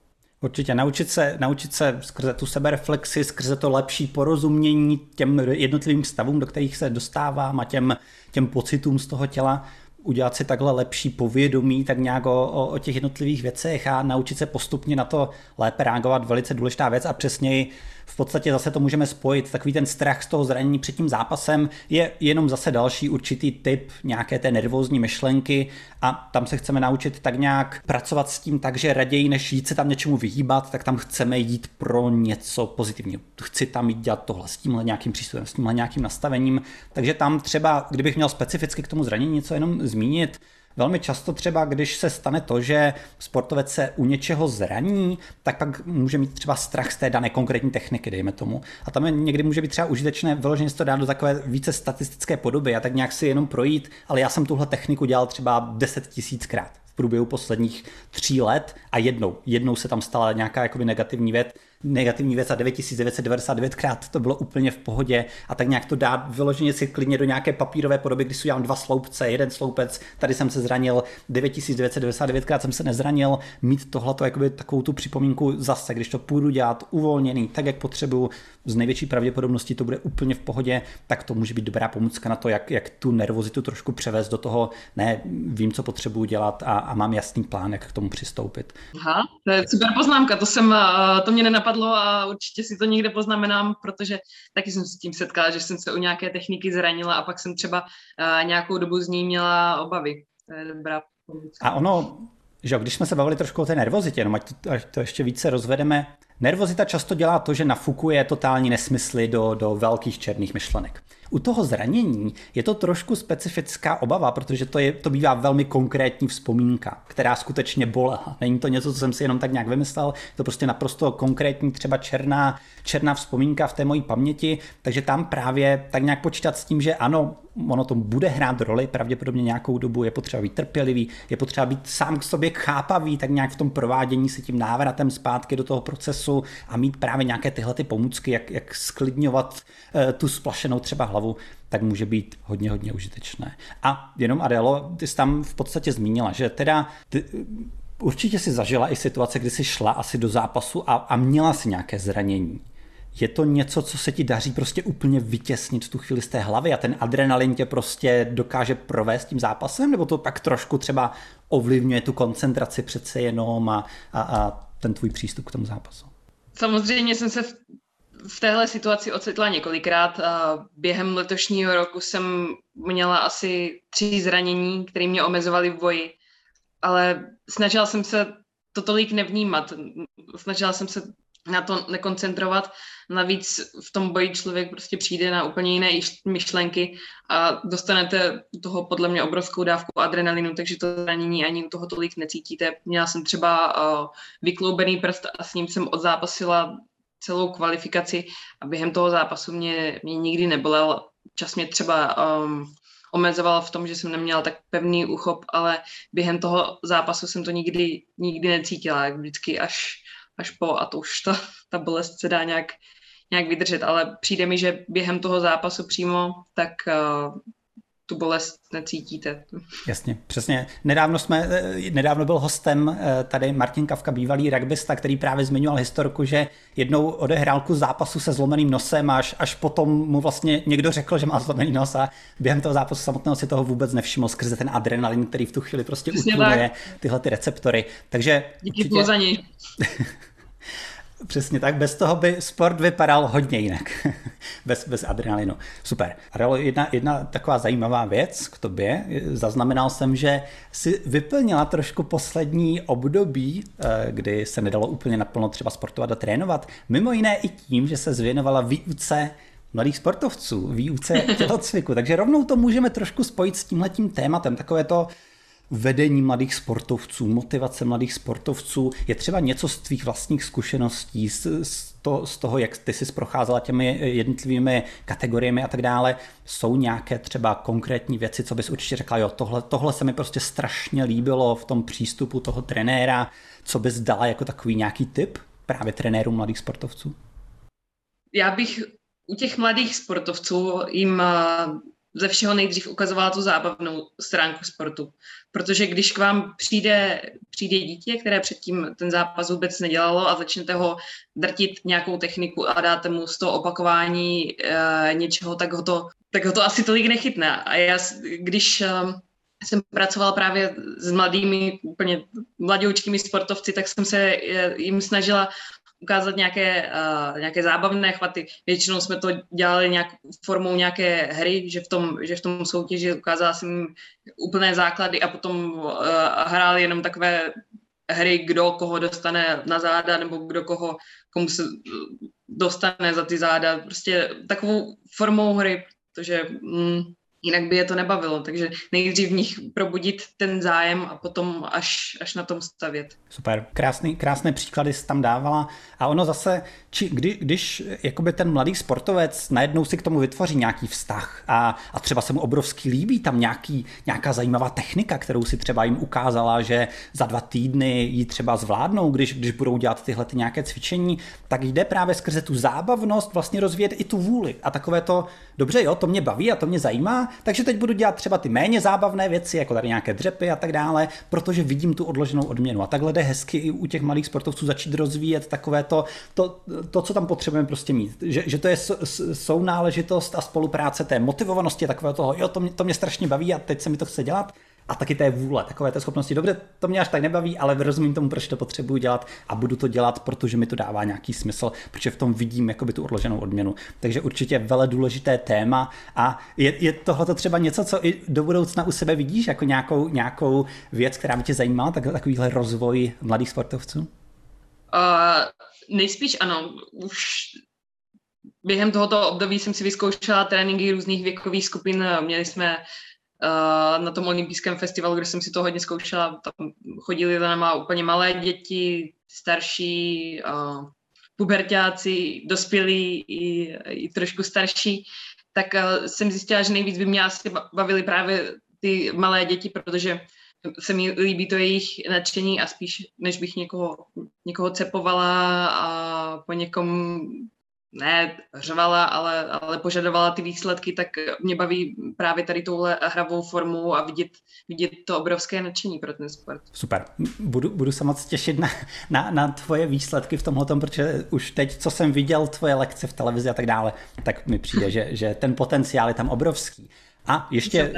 Určitě naučit se, naučit se skrze tu sebereflexi, skrze to lepší porozumění těm jednotlivým stavům, do kterých se dostávám a těm, těm pocitům z toho těla. udělat si takhle lepší povědomí tak nějak o, o, o těch jednotlivých věcech a naučit se postupně na to lépe reagovat, velice důležitá věc a přesněji v podstatě zase to můžeme spojit. Takový ten strach z toho zranění před tím zápasem je jenom zase další určitý typ nějaké té nervózní myšlenky a tam se chceme naučit tak nějak pracovat s tím tak, že raději než jít se tam něčemu vyhýbat, tak tam chceme jít pro něco pozitivního. Chci tam jít dělat tohle s tímhle nějakým přístupem, s tímhle nějakým nastavením. Takže tam třeba, kdybych měl specificky k tomu zranění něco jenom zmínit, Velmi často třeba, když se stane to, že sportovec se u něčeho zraní, tak pak může mít třeba strach z té dané konkrétní techniky, dejme tomu. A tam je, někdy může být třeba užitečné vyloženě to dát do takové více statistické podoby a tak nějak si jenom projít, ale já jsem tuhle techniku dělal třeba 10 tisíckrát v průběhu posledních tří let a jednou, jednou se tam stala nějaká jakoby negativní věc, negativní věc a 9999 krát to bylo úplně v pohodě a tak nějak to dát vyloženě si klidně do nějaké papírové podoby, když si udělám dva sloupce, jeden sloupec, tady jsem se zranil, 9999 krát jsem se nezranil, mít tohleto jakoby takovou tu připomínku zase, když to půjdu dělat uvolněný, tak jak potřebuju, z největší pravděpodobností to bude úplně v pohodě, tak to může být dobrá pomůcka na to, jak, jak tu nervozitu trošku převést do toho, ne, vím, co potřebuju dělat a, a mám jasný plán, jak k tomu přistoupit. Aha, to je super poznámka, to jsem, eh, to mě nenapadlo a určitě si to někde poznamenám, protože taky jsem s tím setkala, že jsem se u nějaké techniky zranila a pak jsem třeba uh, nějakou dobu z ní měla obavy. To je dobrá pomůcka. A ono, že když jsme se bavili trošku o té nervozitě, no ať to, ať to ještě více rozvedeme, nervozita často dělá to, že nafukuje totální nesmysly do, do velkých černých myšlenek. U toho zranění je to trošku specifická obava, protože to, je, to bývá velmi konkrétní vzpomínka, která skutečně bolela. Není to něco, co jsem si jenom tak nějak vymyslel, to prostě naprosto konkrétní, třeba černá, černá vzpomínka v té mojí paměti, takže tam právě tak nějak počítat s tím, že ano, ono to bude hrát roli pravděpodobně nějakou dobu, je potřeba být trpělivý, je potřeba být sám k sobě chápavý, tak nějak v tom provádění si tím návratem zpátky do toho procesu a mít právě nějaké tyhle ty pomůcky, jak, jak sklidňovat uh, tu splašenou třeba hlavu, tak může být hodně, hodně užitečné. A jenom Adelo, ty jsi tam v podstatě zmínila, že teda ty, určitě si zažila i situace, kdy jsi šla asi do zápasu a, a měla si nějaké zranění je to něco, co se ti daří prostě úplně vytěsnit tu chvíli z té hlavy a ten adrenalin tě prostě dokáže provést tím zápasem, nebo to pak trošku třeba ovlivňuje tu koncentraci přece jenom a, a, a ten tvůj přístup k tomu zápasu? Samozřejmě jsem se v, v téhle situaci ocitla několikrát. Během letošního roku jsem měla asi tři zranění, které mě omezovaly v boji, ale snažila jsem se to tolik nevnímat. Snažila jsem se na to nekoncentrovat. Navíc v tom boji člověk prostě přijde na úplně jiné myšlenky a dostanete toho podle mě obrovskou dávku adrenalinu, takže to zranění ani u toho tolik necítíte. Měla jsem třeba uh, vykloubený prst a s ním jsem odzápasila celou kvalifikaci a během toho zápasu mě, mě nikdy nebolel. Čas mě třeba um, omezovala v tom, že jsem neměla tak pevný uchop, ale během toho zápasu jsem to nikdy, nikdy necítila, vždycky až až po a to už ta, ta bolest se dá nějak, nějak vydržet, ale přijde mi, že během toho zápasu přímo, tak uh, tu bolest necítíte. Jasně, přesně. Nedávno, jsme, eh, nedávno byl hostem eh, tady Martin Kavka, bývalý rugbysta, který právě zmiňoval historku, že jednou odehrál kus zápasu se zlomeným nosem až, až potom mu vlastně někdo řekl, že má zlomený nos a během toho zápasu samotného si toho vůbec nevšiml skrze ten adrenalin, který v tu chvíli prostě utlumuje tyhle ty receptory. Takže Díky určitě... za něj. Přesně tak, bez toho by sport vypadal hodně jinak, bez, bez adrenalinu. Super. Adelo, jedna, jedna taková zajímavá věc k tobě. Zaznamenal jsem, že si vyplnila trošku poslední období, eh, kdy se nedalo úplně naplno třeba sportovat a trénovat. Mimo jiné i tím, že se zvěnovala výuce mladých sportovců, výuce tělocviku. Takže rovnou to můžeme trošku spojit s tímhletím tématem. Takové to vedení mladých sportovců, motivace mladých sportovců, je třeba něco z tvých vlastních zkušeností, z, z, to, z toho, jak ty jsi procházela těmi jednotlivými kategoriemi a tak dále. Jsou nějaké třeba konkrétní věci, co bys určitě řekla, jo, tohle, tohle se mi prostě strašně líbilo v tom přístupu toho trenéra, co bys dala jako takový nějaký tip právě trenérům mladých sportovců? Já bych u těch mladých sportovců jim ze všeho nejdřív ukazovala tu zábavnou stránku sportu. Protože když k vám přijde, přijde dítě, které předtím ten zápas vůbec nedělalo a začnete ho drtit nějakou techniku a dáte mu z toho opakování e, něčeho, tak ho, to, tak ho to asi tolik nechytne. A já, když e, jsem pracovala právě s mladými, úplně mladoučkými sportovci, tak jsem se eh, jim snažila ukázat nějaké, uh, nějaké zábavné chvaty. Většinou jsme to dělali nějak, formou nějaké hry, že v tom, že v tom soutěži ukázala jsem úplné základy a potom uh, hráli jenom takové hry, kdo koho dostane na záda, nebo kdo koho, komu se dostane za ty záda. Prostě takovou formou hry, protože mm, jinak by je to nebavilo. Takže nejdřív v nich probudit ten zájem a potom až, až na tom stavět. Super, krásný, krásné příklady jsi tam dávala. A ono zase, či, kdy, když jakoby ten mladý sportovec najednou si k tomu vytvoří nějaký vztah a, a třeba se mu obrovský líbí tam nějaký, nějaká zajímavá technika, kterou si třeba jim ukázala, že za dva týdny ji třeba zvládnou, když, když budou dělat tyhle ty nějaké cvičení, tak jde právě skrze tu zábavnost vlastně rozvíjet i tu vůli. A takové to, dobře jo, to mě baví a to mě zajímá, takže teď budu dělat třeba ty méně zábavné věci, jako tady nějaké dřepy a tak dále, protože vidím tu odloženou odměnu. A takhle jde hezky i u těch malých sportovců začít rozvíjet takové to, to, to co tam potřebujeme prostě mít. Že, že to je sounáležitost a spolupráce té motivovanosti, takového toho, jo, to mě, to mě strašně baví a teď se mi to chce dělat a taky té vůle, takové té schopnosti. Dobře, to mě až tak nebaví, ale rozumím tomu, proč to potřebuji dělat a budu to dělat, protože mi to dává nějaký smysl, protože v tom vidím jakoby tu odloženou odměnu. Takže určitě vele důležité téma a je, je tohle třeba něco, co i do budoucna u sebe vidíš jako nějakou, nějakou věc, která by tě zajímala, tak, takovýhle rozvoj mladých sportovců? Uh, nejspíš ano, už během tohoto období jsem si vyzkoušela tréninky různých věkových skupin. Měli jsme uh, na tom olympijském festivalu, kde jsem si to hodně zkoušela. Tam chodili náma úplně malé děti, starší, pubertáci, dospělí i, i trošku starší. Tak jsem zjistila, že nejvíc by mě asi bavily právě ty malé děti, protože se mi líbí to jejich nadšení a spíš, než bych někoho, někoho cepovala a po někom ne řvala, ale, ale požadovala ty výsledky, tak mě baví právě tady touhle hravou formu a vidět, vidět to obrovské nadšení pro ten sport. Super. Budu, budu se moc těšit na, na, na tvoje výsledky v tomhle, protože už teď, co jsem viděl, tvoje lekce v televizi a tak dále, tak mi přijde, že, že ten potenciál je tam obrovský. A ještě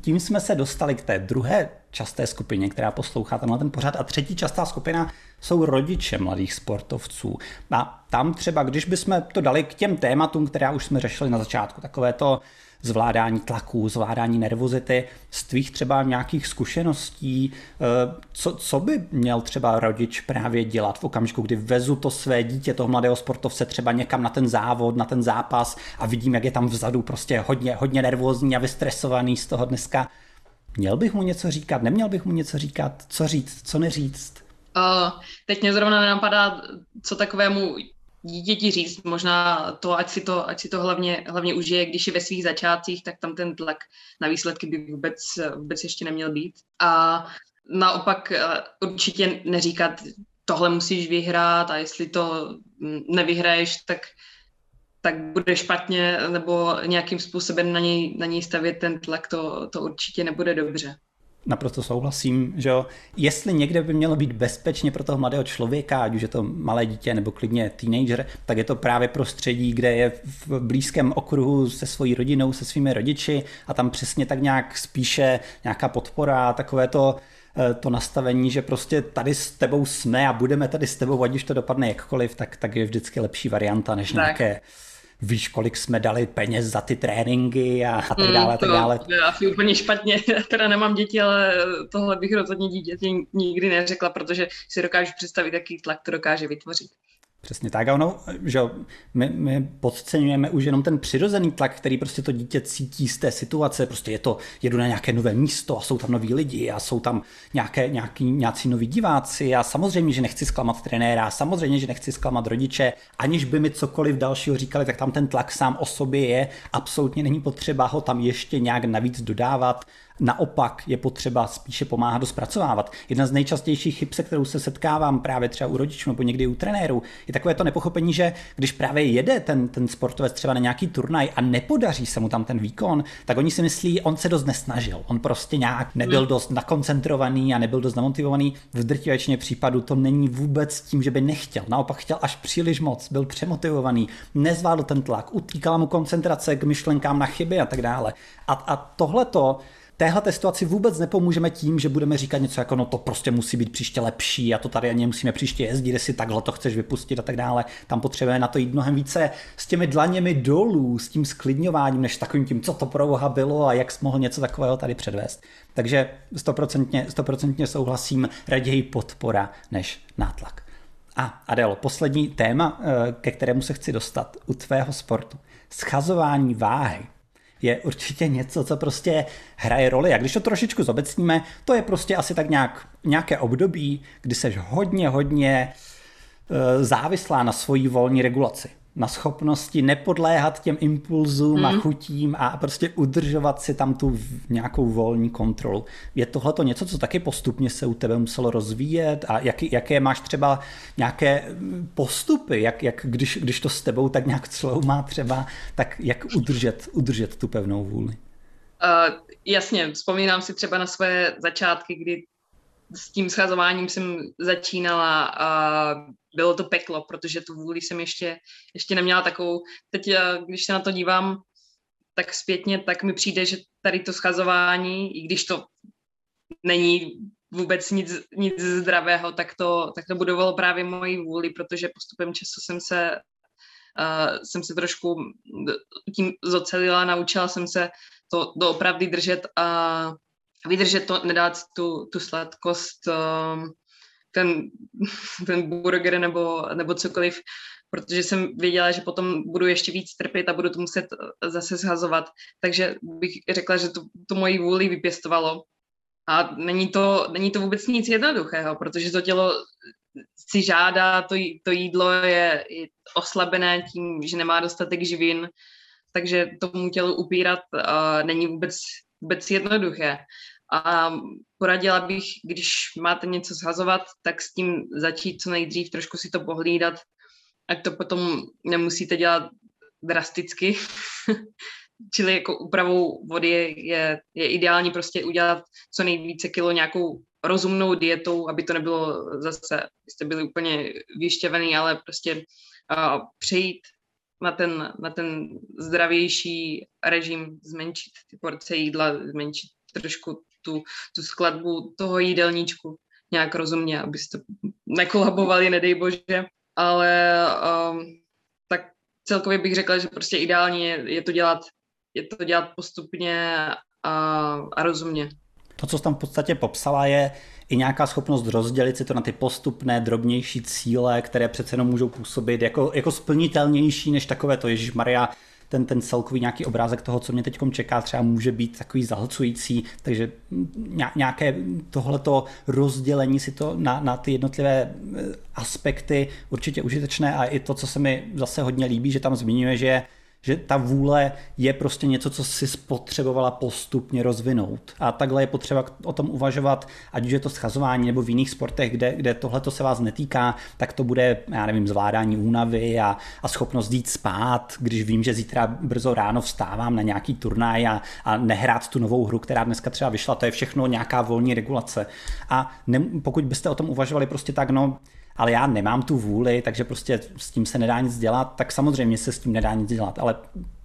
tím jsme se dostali k té druhé časté skupině, která poslouchá tenhle ten pořad. A třetí častá skupina jsou rodiče mladých sportovců. A tam třeba, když bychom to dali k těm tématům, která už jsme řešili na začátku, takové to zvládání tlaků, zvládání nervozity, z tvých třeba nějakých zkušeností, eh, co, co by měl třeba rodič právě dělat v okamžiku, kdy vezu to své dítě, toho mladého sportovce třeba někam na ten závod, na ten zápas a vidím, jak je tam vzadu prostě hodně, hodně nervózní a vystresovaný z toho dneska. Měl bych mu něco říkat, neměl bych mu něco říkat, co říct, co neříct? Uh, teď mě zrovna nenapadá, co takovému dítěti říct, možná to, ať si to, ať si to hlavně, hlavně užije, když je ve svých začátcích, tak tam ten tlak na výsledky by vůbec, vůbec ještě neměl být. A naopak eh, určitě neříkat, tohle musíš vyhrát a jestli to nevyhraješ, tak, tak bude špatně nebo nějakým způsobem na něj, na něj stavět ten tlak, to, to určitě nebude dobře naprosto souhlasím, že jo. Jestli někde by mělo být bezpečně pro toho mladého člověka, ať už je to malé dítě nebo klidně teenager, tak je to právě prostředí, kde je v blízkém okruhu se svojí rodinou, se svými rodiči a tam přesně tak nějak spíše nějaká podpora, takové to eh, to nastavení, že prostě tady s tebou jsme a budeme tady s tebou, ať už to dopadne jakkoliv, tak, tak je vždycky lepší varianta, než tak. nějaké víš, kolik jsme dali peněz za ty tréninky a, a tak mm, dále. Mm, to, tak dále. To je asi úplně špatně, já teda nemám děti, ale tohle bych rozhodně dítěti nikdy neřekla, protože si dokážu představit, jaký tlak to dokáže vytvořit. Přesně tak. A ono, že my, my podceňujeme už jenom ten přirozený tlak, který prostě to dítě cítí z té situace. Prostě je to, jedu na nějaké nové místo a jsou tam noví lidi a jsou tam nějaké, nějaký, nějací noví diváci a samozřejmě, že nechci zklamat trenéra, samozřejmě, že nechci zklamat rodiče, aniž by mi cokoliv dalšího říkali, tak tam ten tlak sám o sobě je. Absolutně není potřeba ho tam ještě nějak navíc dodávat Naopak je potřeba spíše pomáhat zpracovávat. Jedna z nejčastějších chyb, se kterou se setkávám právě třeba u rodičů nebo někdy u trenérů, je takové to nepochopení, že když právě jede ten, ten sportovec třeba na nějaký turnaj a nepodaří se mu tam ten výkon, tak oni si myslí, on se dost nesnažil. On prostě nějak nebyl hmm. dost nakoncentrovaný a nebyl dost namotivovaný. V drtivé většině případů to není vůbec tím, že by nechtěl. Naopak chtěl až příliš moc, byl přemotivovaný, nezvládl ten tlak, utíkala mu koncentrace k myšlenkám na chyby a tak dále. A, a tohleto téhle situaci vůbec nepomůžeme tím, že budeme říkat něco jako no to prostě musí být příště lepší a to tady ani musíme příště jezdit, jestli takhle to chceš vypustit a tak dále. Tam potřebujeme na to jít mnohem více s těmi dlaněmi dolů, s tím sklidňováním, než takovým tím, co to pro boha bylo a jak jsi mohl něco takového tady předvést. Takže stoprocentně, stoprocentně souhlasím, raději podpora než nátlak. A Adelo, poslední téma, eh, ke kterému se chci dostat u tvého sportu. Schazování váhy je určitě něco, co prostě hraje roli. A když to trošičku zobecníme, to je prostě asi tak nějak, nějaké období, kdy seš hodně, hodně eh, závislá na svojí volní regulaci na schopnosti nepodléhat těm impulzům mm. a mhm. chutím a prostě udržovat si tam tu nějakou volní kontrolu. Je tohle to něco, co taky postupně se u tebe muselo rozvíjet a jak, jaké máš třeba nějaké postupy, jak, jak když, když to s tebou tak nějak celou má třeba, tak jak udržet, udržet tu pevnou vůli? Uh, jasně, vzpomínám si třeba na své začátky, kdy s tím schazováním jsem začínala a bylo to peklo, protože tu vůli jsem ještě, ještě neměla takovou. Teď, eh, když se na to dívám tak zpětně, tak mi přijde, že tady to schazování, i když to není vůbec nic, nic zdravého, tak to, tak to budovalo právě moji vůli, protože postupem času jsem se, uh, jsem se trošku tím zocelila, naučila jsem se to doopravdy držet a vydržet to, nedát tu, tu sladkost, um, ten, ten burger nebo, nebo cokoliv, protože jsem věděla, že potom budu ještě víc trpět a budu to muset zase zhazovat. Takže bych řekla, že to, to moji vůli vypěstovalo. A není to, není to vůbec nic jednoduchého, protože to tělo si žádá, to, to jídlo je, je oslabené tím, že nemá dostatek živin, takže tomu tělu upírat uh, není vůbec vůbec jednoduché. A poradila bych, když máte něco zhazovat, tak s tím začít co nejdřív, trošku si to pohlídat, ať to potom nemusíte dělat drasticky. Čili jako úpravou vody je, je, je ideální prostě udělat co nejvíce kilo nějakou rozumnou dietou, aby to nebylo zase, jste byli úplně vyštěvený, ale prostě uh, přejít na ten, na ten zdravější režim, zmenšit ty porce jídla, zmenšit trošku tu, tu skladbu toho jídelníčku nějak rozumně, abyste nekolabovali, nedej bože, ale um, tak celkově bych řekla, že prostě ideálně je, je to dělat je to dělat postupně a, a rozumně. To, co jsi tam v podstatě popsala, je i nějaká schopnost rozdělit si to na ty postupné, drobnější cíle, které přece jenom můžou působit jako, jako splnitelnější než takové to Ježíš Maria ten, ten celkový nějaký obrázek toho, co mě teď čeká, třeba může být takový zahlcující, takže nějaké tohleto rozdělení si to na, na ty jednotlivé eh, aspekty určitě užitečné a i to, co se mi zase hodně líbí, že tam zmiňuje, že že ta vůle je prostě něco, co si spotřebovala postupně rozvinout. A takhle je potřeba o tom uvažovat, ať už je to schazování nebo v jiných sportech, kde, kde tohle se vás netýká, tak to bude, já nevím, zvládání únavy a, a schopnost jít spát, když vím, že zítra brzo ráno vstávám na nějaký turnaj a, a nehrát tu novou hru, která dneska třeba vyšla, to je všechno nějaká volní regulace. A ne, pokud byste o tom uvažovali prostě tak, no, ale já nemám tu vůli, takže prostě s tím se nedá nic dělat, tak samozřejmě se s tím nedá nic dělat, ale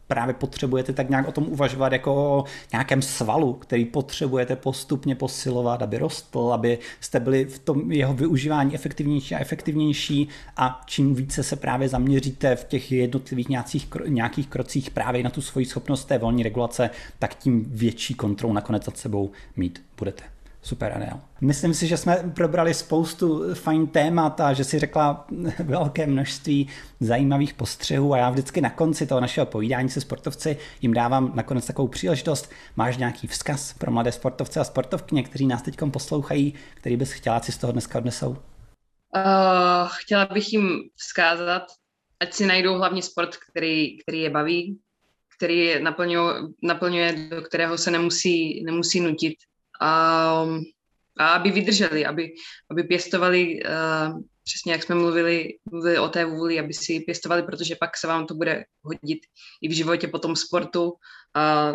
právě potřebujete tak nějak o tom uvažovat jako o nějakém svalu, který potřebujete postupně posilovat, aby rostl, aby jste byli v tom jeho využívání efektivnější a efektivnější a čím více se právě zaměříte v těch jednotlivých nějakých, nějakých krocích právě na tu svoji schopnost té volní regulace, tak tím větší kontrolu nakonec nad sebou mít budete. Super, Adel. Myslím si, že jsme probrali spoustu fajn témat a že si řekla velké množství zajímavých postřehů a já vždycky na konci toho našeho povídání se sportovci jim dávám nakonec takovou příležitost. Máš nějaký vzkaz pro mladé sportovce a sportovkyně, kteří nás teď poslouchají, který bys chtěla, si z toho dneska odnesou? Uh, chtěla bych jim vzkázat, ať si najdou hlavně sport, který, který je baví, který naplňuje, naplňuje, do kterého se nemusí, nemusí nutit a, a aby vydrželi, aby, aby pěstovali, uh, přesně jak jsme mluvili, mluvili o té vůli, aby si pěstovali, protože pak se vám to bude hodit i v životě po tom sportu a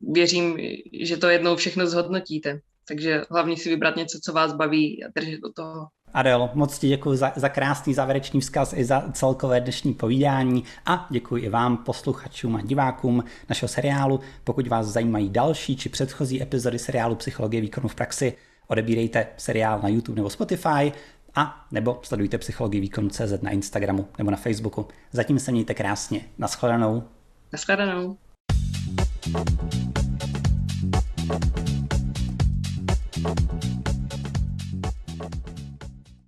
věřím, že to jednou všechno zhodnotíte. Takže hlavně si vybrat něco, co vás baví a držet do toho. Adel, moc ti děkuji za, za krásný závěrečný vzkaz i za celkové dnešní povídání a děkuji i vám, posluchačům a divákům našeho seriálu. Pokud vás zajímají další či předchozí epizody seriálu Psychologie výkonu v praxi, odebírejte seriál na YouTube nebo Spotify a nebo sledujte Psychologii výkonu CZ na Instagramu nebo na Facebooku. Zatím se mějte krásně. Naschledanou. Naschledanou.